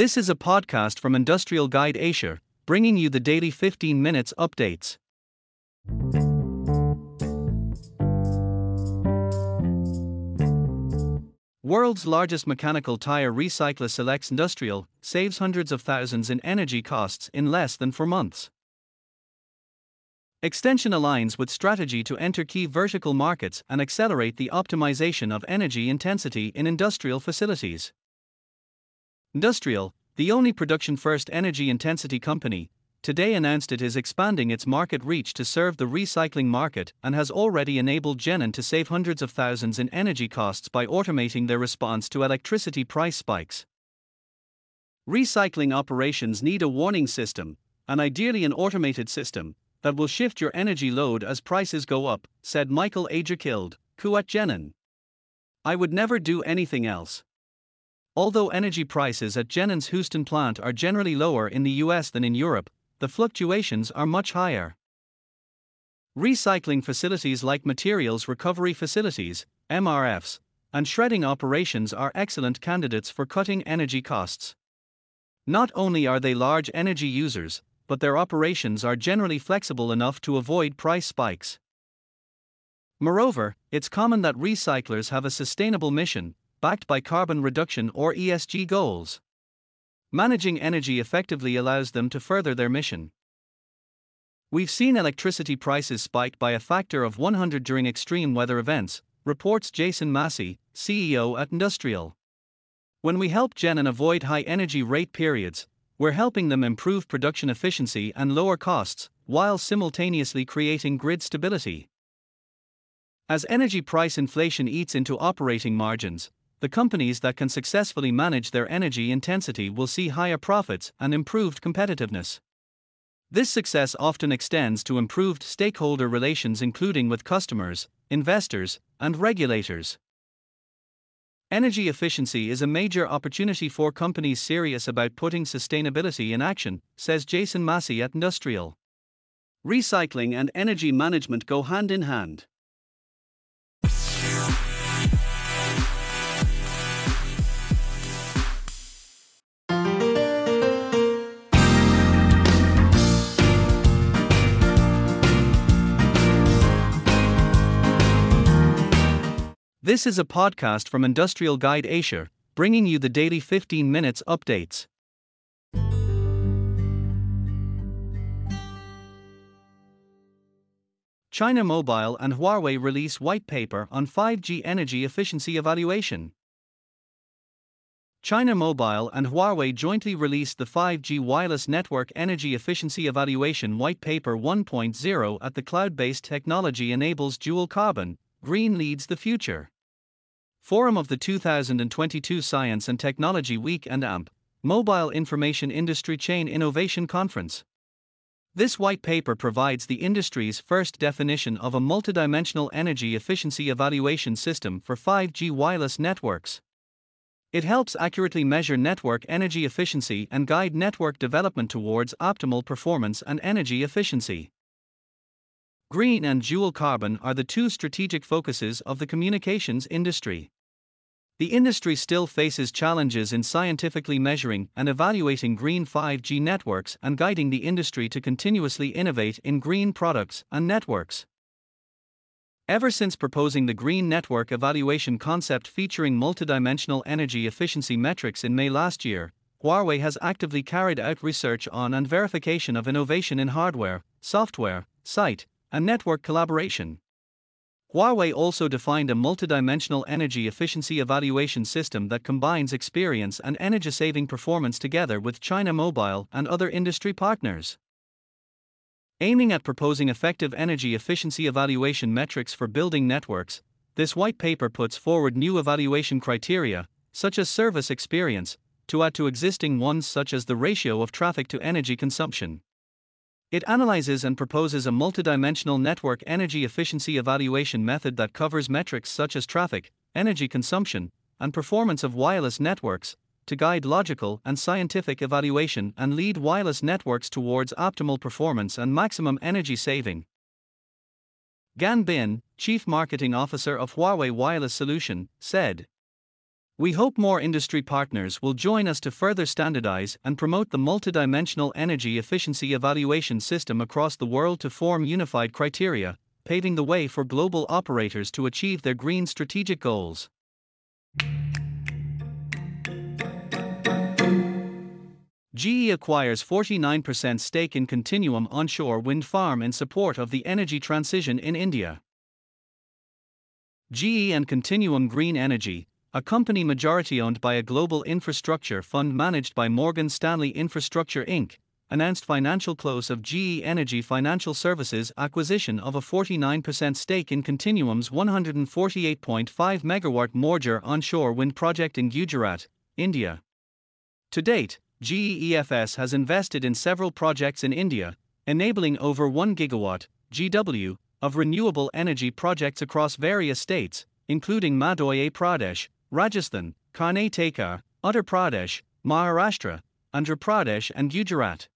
This is a podcast from Industrial Guide Asia, bringing you the daily 15 minutes updates. World's largest mechanical tire recycler Silex Industrial saves hundreds of thousands in energy costs in less than 4 months. Extension aligns with strategy to enter key vertical markets and accelerate the optimization of energy intensity in industrial facilities. Industrial, the only production first energy intensity company, today announced it is expanding its market reach to serve the recycling market and has already enabled Genan to save hundreds of thousands in energy costs by automating their response to electricity price spikes. Recycling operations need a warning system, and ideally an automated system, that will shift your energy load as prices go up, said Michael Agerkild, Ku at Genan. I would never do anything else. Although energy prices at Genan's Houston plant are generally lower in the US than in Europe, the fluctuations are much higher. Recycling facilities like materials recovery facilities, MRFs, and shredding operations are excellent candidates for cutting energy costs. Not only are they large energy users, but their operations are generally flexible enough to avoid price spikes. Moreover, it's common that recyclers have a sustainable mission, backed by carbon reduction or ESG goals. Managing energy effectively allows them to further their mission. We've seen electricity prices spike by a factor of 100 during extreme weather events, reports Jason Massey, CEO at Industrial. When we help Genan avoid high energy rate periods, we're helping them improve production efficiency and lower costs, while simultaneously creating grid stability. As energy price inflation eats into operating margins, the companies that can successfully manage their energy intensity will see higher profits and improved competitiveness. This success often extends to improved stakeholder relations, including with customers, investors, and regulators. Energy efficiency is a major opportunity for companies serious about putting sustainability in action, says Jason Massey at Industrial. Recycling and energy management go hand in hand. This is a podcast from Industrial Guide Asia, bringing you the daily 15 minutes updates. China Mobile and Huawei release white paper on 5G energy efficiency evaluation. China Mobile and Huawei jointly released the 5G wireless network energy efficiency evaluation white paper 1.0 at the cloud based technology enables dual carbon, green leads the future. Forum of the 2022 Science and Technology Week and AMP, Mobile Information Industry Chain Innovation Conference. This white paper provides the industry's first definition of a multidimensional energy efficiency evaluation system for 5G wireless networks. It helps accurately measure network energy efficiency and guide network development towards optimal performance and energy efficiency. Green and dual carbon are the two strategic focuses of the communications industry. The industry still faces challenges in scientifically measuring and evaluating green 5G networks and guiding the industry to continuously innovate in green products and networks. Ever since proposing the Green Network Evaluation concept featuring multidimensional energy efficiency metrics in May last year, Huawei has actively carried out research on and verification of innovation in hardware, software, site, and network collaboration. Huawei also defined a multidimensional energy efficiency evaluation system that combines experience and energy saving performance together with China Mobile and other industry partners. Aiming at proposing effective energy efficiency evaluation metrics for building networks, this white paper puts forward new evaluation criteria, such as service experience, to add to existing ones such as the ratio of traffic to energy consumption. It analyzes and proposes a multidimensional network energy efficiency evaluation method that covers metrics such as traffic, energy consumption, and performance of wireless networks to guide logical and scientific evaluation and lead wireless networks towards optimal performance and maximum energy saving. Gan Bin, Chief Marketing Officer of Huawei Wireless Solution, said We hope more industry partners will join us to further standardize and promote the multidimensional energy efficiency evaluation system across the world to form unified criteria, paving the way for global operators to achieve their green strategic goals. GE acquires 49% stake in Continuum onshore wind farm in support of the energy transition in India. GE and Continuum Green Energy, a company majority owned by a global infrastructure fund managed by Morgan Stanley Infrastructure Inc., announced financial close of GE Energy Financial Services acquisition of a 49% stake in Continuum's 148.5 megawatt Morjar onshore wind project in Gujarat, India. To date, GEEFS has invested in several projects in India, enabling over 1 gigawatt GW of renewable energy projects across various states, including Madhya Pradesh, Rajasthan, Karnataka, Uttar Pradesh, Maharashtra, Andhra Pradesh, and Gujarat.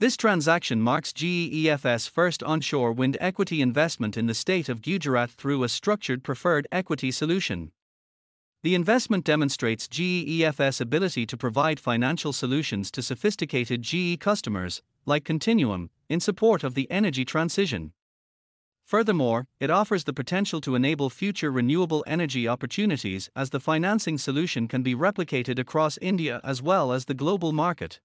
This transaction marks GEEFS' first onshore wind equity investment in the state of Gujarat through a structured preferred equity solution. The investment demonstrates GEEFS' ability to provide financial solutions to sophisticated GE customers, like Continuum, in support of the energy transition. Furthermore, it offers the potential to enable future renewable energy opportunities as the financing solution can be replicated across India as well as the global market.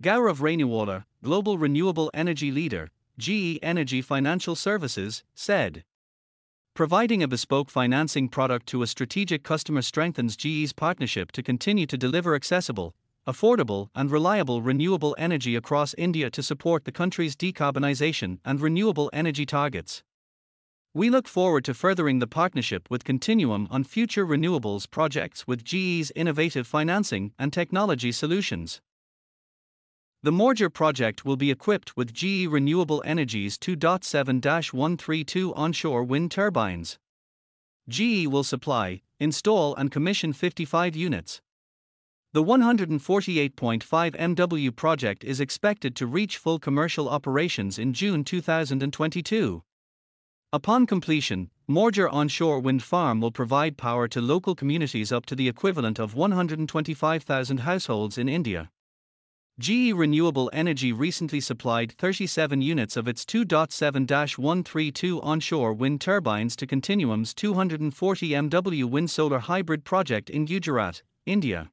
Gaurav Raniwala, global renewable energy leader, GE Energy Financial Services, said. Providing a bespoke financing product to a strategic customer strengthens GE's partnership to continue to deliver accessible, affordable, and reliable renewable energy across India to support the country's decarbonization and renewable energy targets. We look forward to furthering the partnership with Continuum on future renewables projects with GE's innovative financing and technology solutions. The Morjar project will be equipped with GE Renewable Energy's 2.7 132 onshore wind turbines. GE will supply, install, and commission 55 units. The 148.5 MW project is expected to reach full commercial operations in June 2022. Upon completion, Morjar onshore wind farm will provide power to local communities up to the equivalent of 125,000 households in India. GE Renewable Energy recently supplied 37 units of its 2.7 132 onshore wind turbines to Continuum's 240 MW wind solar hybrid project in Gujarat, India.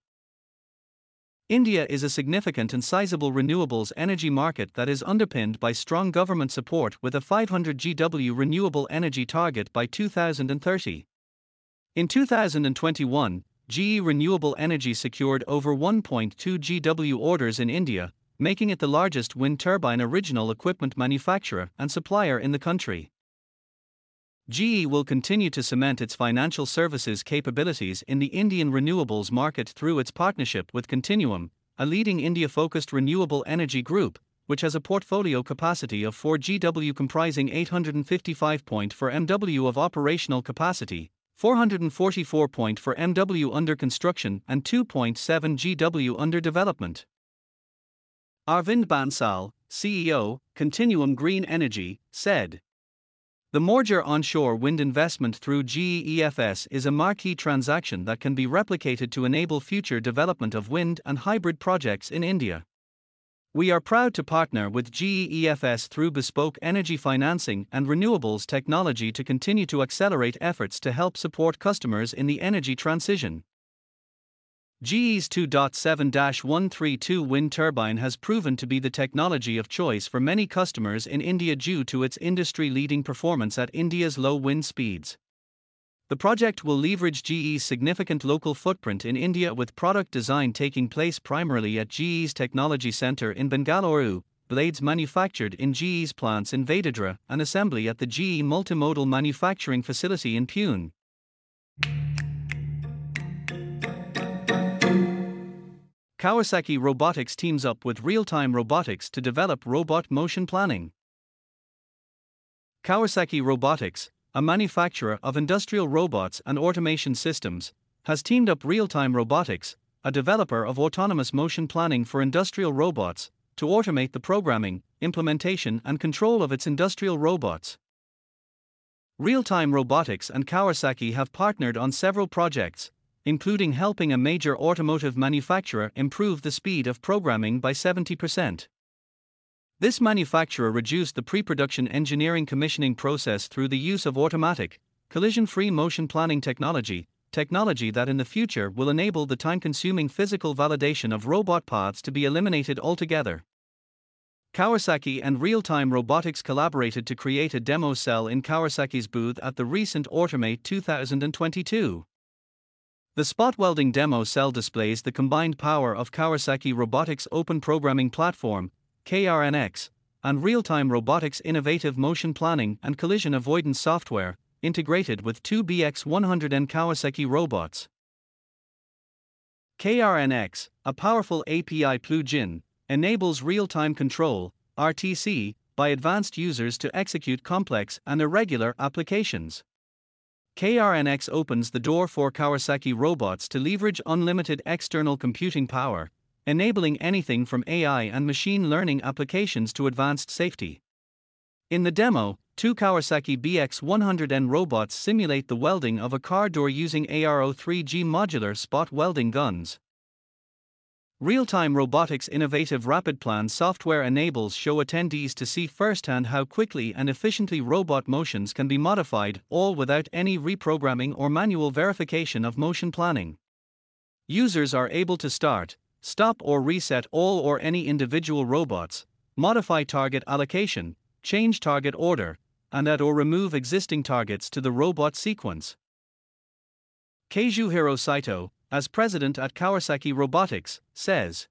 India is a significant and sizable renewables energy market that is underpinned by strong government support with a 500 GW renewable energy target by 2030. In 2021, GE Renewable Energy secured over 1.2 GW orders in India, making it the largest wind turbine original equipment manufacturer and supplier in the country. GE will continue to cement its financial services capabilities in the Indian renewables market through its partnership with Continuum, a leading India focused renewable energy group, which has a portfolio capacity of 4 GW comprising 855 point for MW of operational capacity, 444 point for MW under construction and 2.7 GW under development. Arvind Bansal, CEO, Continuum Green Energy, said. The Morjar onshore wind investment through GEEFS is a marquee transaction that can be replicated to enable future development of wind and hybrid projects in India. We are proud to partner with GEEFS through bespoke energy financing and renewables technology to continue to accelerate efforts to help support customers in the energy transition. GE's 2.7 132 wind turbine has proven to be the technology of choice for many customers in India due to its industry leading performance at India's low wind speeds. The project will leverage GE's significant local footprint in India with product design taking place primarily at GE's Technology Center in Bengaluru, blades manufactured in GE's plants in Vadodara, and assembly at the GE Multimodal Manufacturing Facility in Pune. Kawasaki Robotics teams up with Realtime Robotics to develop robot motion planning. Kawasaki Robotics, a manufacturer of industrial robots and automation systems, has teamed up Realtime Robotics, a developer of autonomous motion planning for industrial robots, to automate the programming, implementation, and control of its industrial robots. Realtime Robotics and Kawasaki have partnered on several projects, including helping a major automotive manufacturer improve the speed of programming by 70%. This manufacturer reduced the pre production engineering commissioning process through the use of automatic, collision free motion planning technology, technology that in the future will enable the time consuming physical validation of robot paths to be eliminated altogether. Kawasaki and Realtime Robotics collaborated to create a demo cell in Kawasaki's booth at the recent Automate 2022. The spot welding demo cell displays the combined power of Kawasaki Robotics Open Programming Platform, KRNX, and Realtime Robotics' innovative motion planning and collision avoidance software, integrated with two BX100N Kawasaki robots. KRNX, a powerful API plugin, enables real time control, RTC, by advanced users to execute complex and irregular applications. KRNX opens the door for Kawasaki robots to leverage unlimited external computing power, enabling anything from AI and machine learning applications to advanced safety. In the demo, two Kawasaki BX100N robots simulate the welding of a car door using ARO3G modular spot welding guns. Realtime Robotics' innovative RapidPlan software enables show attendees to see firsthand how quickly and efficiently robot motions can be modified, all without any reprogramming or manual verification of motion planning. Users are able to start, stop, or reset all or any individual robots, modify target allocation, change target order, and add or remove existing targets to the robot sequence. Keijuhiro Saito, as president at Kawasaki Robotics, says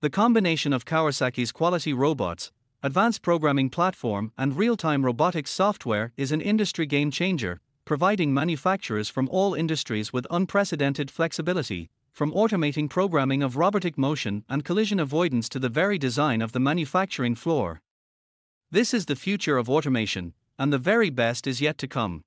The combination of Kawasaki's quality robots, advanced programming platform, and Realtime Robotics software is an industry game changer, providing manufacturers from all industries with unprecedented flexibility, from automating programming of robotic motion and collision avoidance to the very design of the manufacturing floor. This is the future of automation, and the very best is yet to come.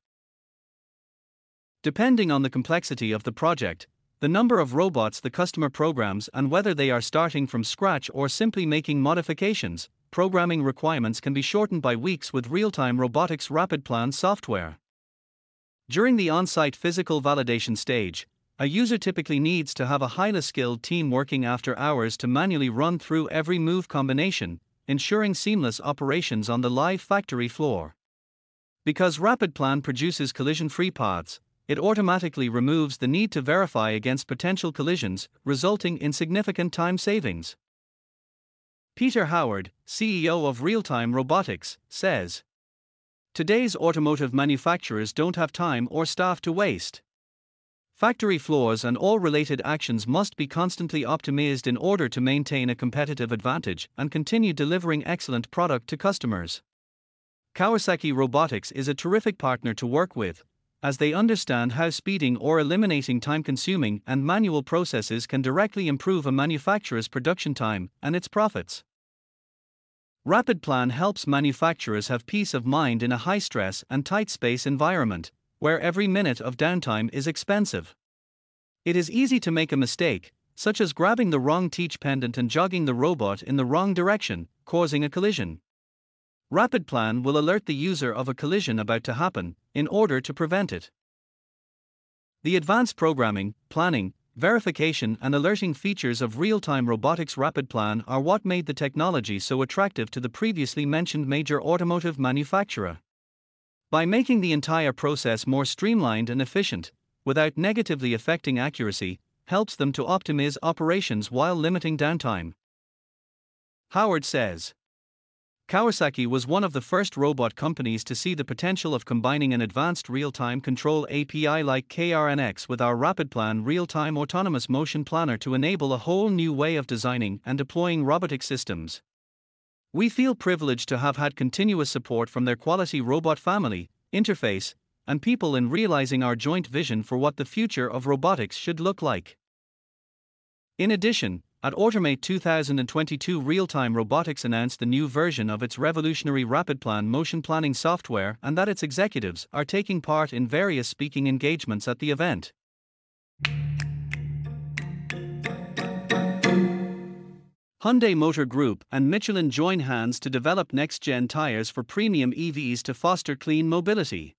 Depending on the complexity of the project, the number of robots the customer programs, and whether they are starting from scratch or simply making modifications, programming requirements can be shortened by weeks with Realtime Robotics rapid plan software. During the on site physical validation stage, a user typically needs to have a highly skilled team working after hours to manually run through every move combination, ensuring seamless operations on the live factory floor. Because RapidPlan produces collision free paths, it automatically removes the need to verify against potential collisions, resulting in significant time savings. Peter Howard, CEO of Realtime Robotics, says Today's automotive manufacturers don't have time or staff to waste. Factory floors and all related actions must be constantly optimized in order to maintain a competitive advantage and continue delivering excellent product to customers. Kawasaki Robotics is a terrific partner to work with, as they understand how speeding or eliminating time consuming and manual processes can directly improve a manufacturer's production time and its profits. RapidPlan helps manufacturers have peace of mind in a high stress and tight space environment, where every minute of downtime is expensive. It is easy to make a mistake, such as grabbing the wrong teach pendant and jogging the robot in the wrong direction, causing a collision. RapidPlan will alert the user of a collision about to happen in order to prevent it. The advanced programming, planning, verification, and alerting features of Realtime Robotics RapidPlan are what made the technology so attractive to the previously mentioned major automotive manufacturer. By making the entire process more streamlined and efficient, without negatively affecting accuracy, helps them to optimize operations while limiting downtime. Howard says Kawasaki was one of the first robot companies to see the potential of combining an advanced real time control API like KRNX with our RapidPlan real time autonomous motion planner to enable a whole new way of designing and deploying robotic systems. We feel privileged to have had continuous support from their quality robot family, interface, and people in realizing our joint vision for what the future of robotics should look like. In addition, at Automate 2022, Realtime Robotics announced the new version of its revolutionary RapidPlan motion planning software and that its executives are taking part in various speaking engagements at the event. Hyundai Motor Group and Michelin join hands to develop next gen tires for premium EVs to foster clean mobility.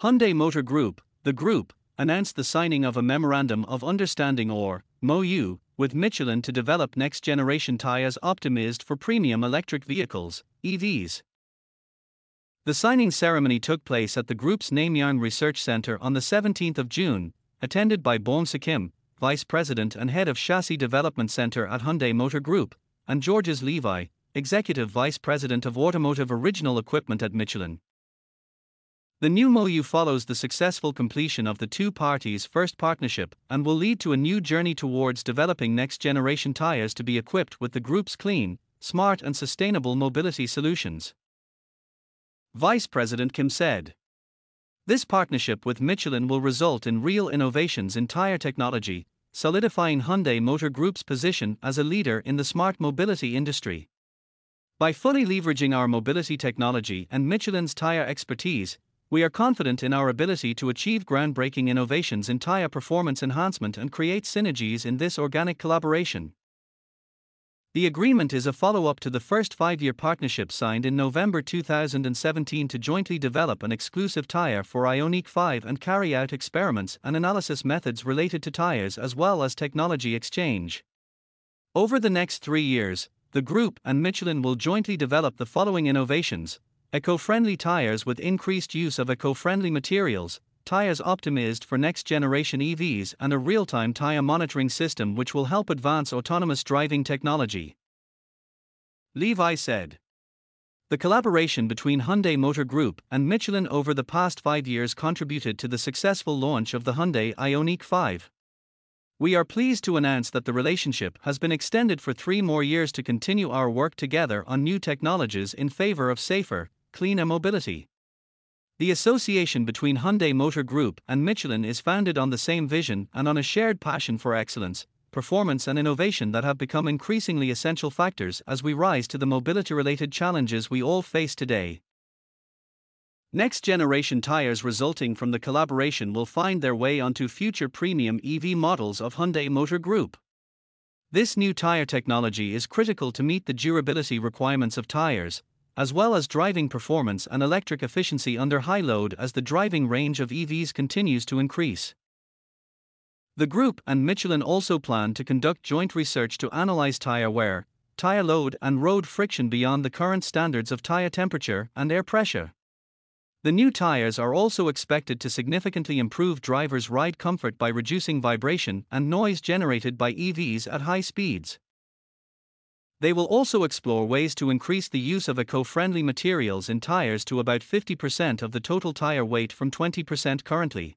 Hyundai Motor Group, the group, announced the signing of a Memorandum of Understanding or MOU with Michelin to develop next generation tyres optimized for premium electric vehicles, EVs. The signing ceremony took place at the group's Namyang Research Center on the 17th of June, attended by Bong Kim, Vice President and Head of Chassis Development Center at Hyundai Motor Group, and Georges Levi, Executive Vice President of Automotive Original Equipment at Michelin. The new MOU follows the successful completion of the two parties' first partnership and will lead to a new journey towards developing next generation tires to be equipped with the group's clean, smart, and sustainable mobility solutions. Vice President Kim said. This partnership with Michelin will result in real innovations in tire technology, solidifying Hyundai Motor Group's position as a leader in the smart mobility industry. By fully leveraging our mobility technology and Michelin's tire expertise, we are confident in our ability to achieve groundbreaking innovations in tire performance enhancement and create synergies in this organic collaboration. The agreement is a follow up to the first five year partnership signed in November 2017 to jointly develop an exclusive tire for Ioniq 5 and carry out experiments and analysis methods related to tires as well as technology exchange. Over the next three years, the group and Michelin will jointly develop the following innovations Eco friendly tires with increased use of eco friendly materials, tires optimized for next generation EVs, and a real time tire monitoring system which will help advance autonomous driving technology. Levi said. The collaboration between Hyundai Motor Group and Michelin over the past five years contributed to the successful launch of the Hyundai Ioniq 5. We are pleased to announce that the relationship has been extended for three more years to continue our work together on new technologies in favor of safer, clean mobility. The association between Hyundai Motor Group and Michelin is founded on the same vision and on a shared passion for excellence, performance, and innovation that have become increasingly essential factors as we rise to the mobility related challenges we all face today. Next generation tires resulting from the collaboration will find their way onto future premium EV models of Hyundai Motor Group. This new tire technology is critical to meet the durability requirements of tires, as well as driving performance and electric efficiency under high load as the driving range of EVs continues to increase. The group and Michelin also plan to conduct joint research to analyze tire wear, tire load, and road friction beyond the current standards of tire temperature and air pressure. The new tires are also expected to significantly improve drivers' ride comfort by reducing vibration and noise generated by EVs at high speeds. They will also explore ways to increase the use of eco friendly materials in tires to about 50% of the total tire weight from 20% currently.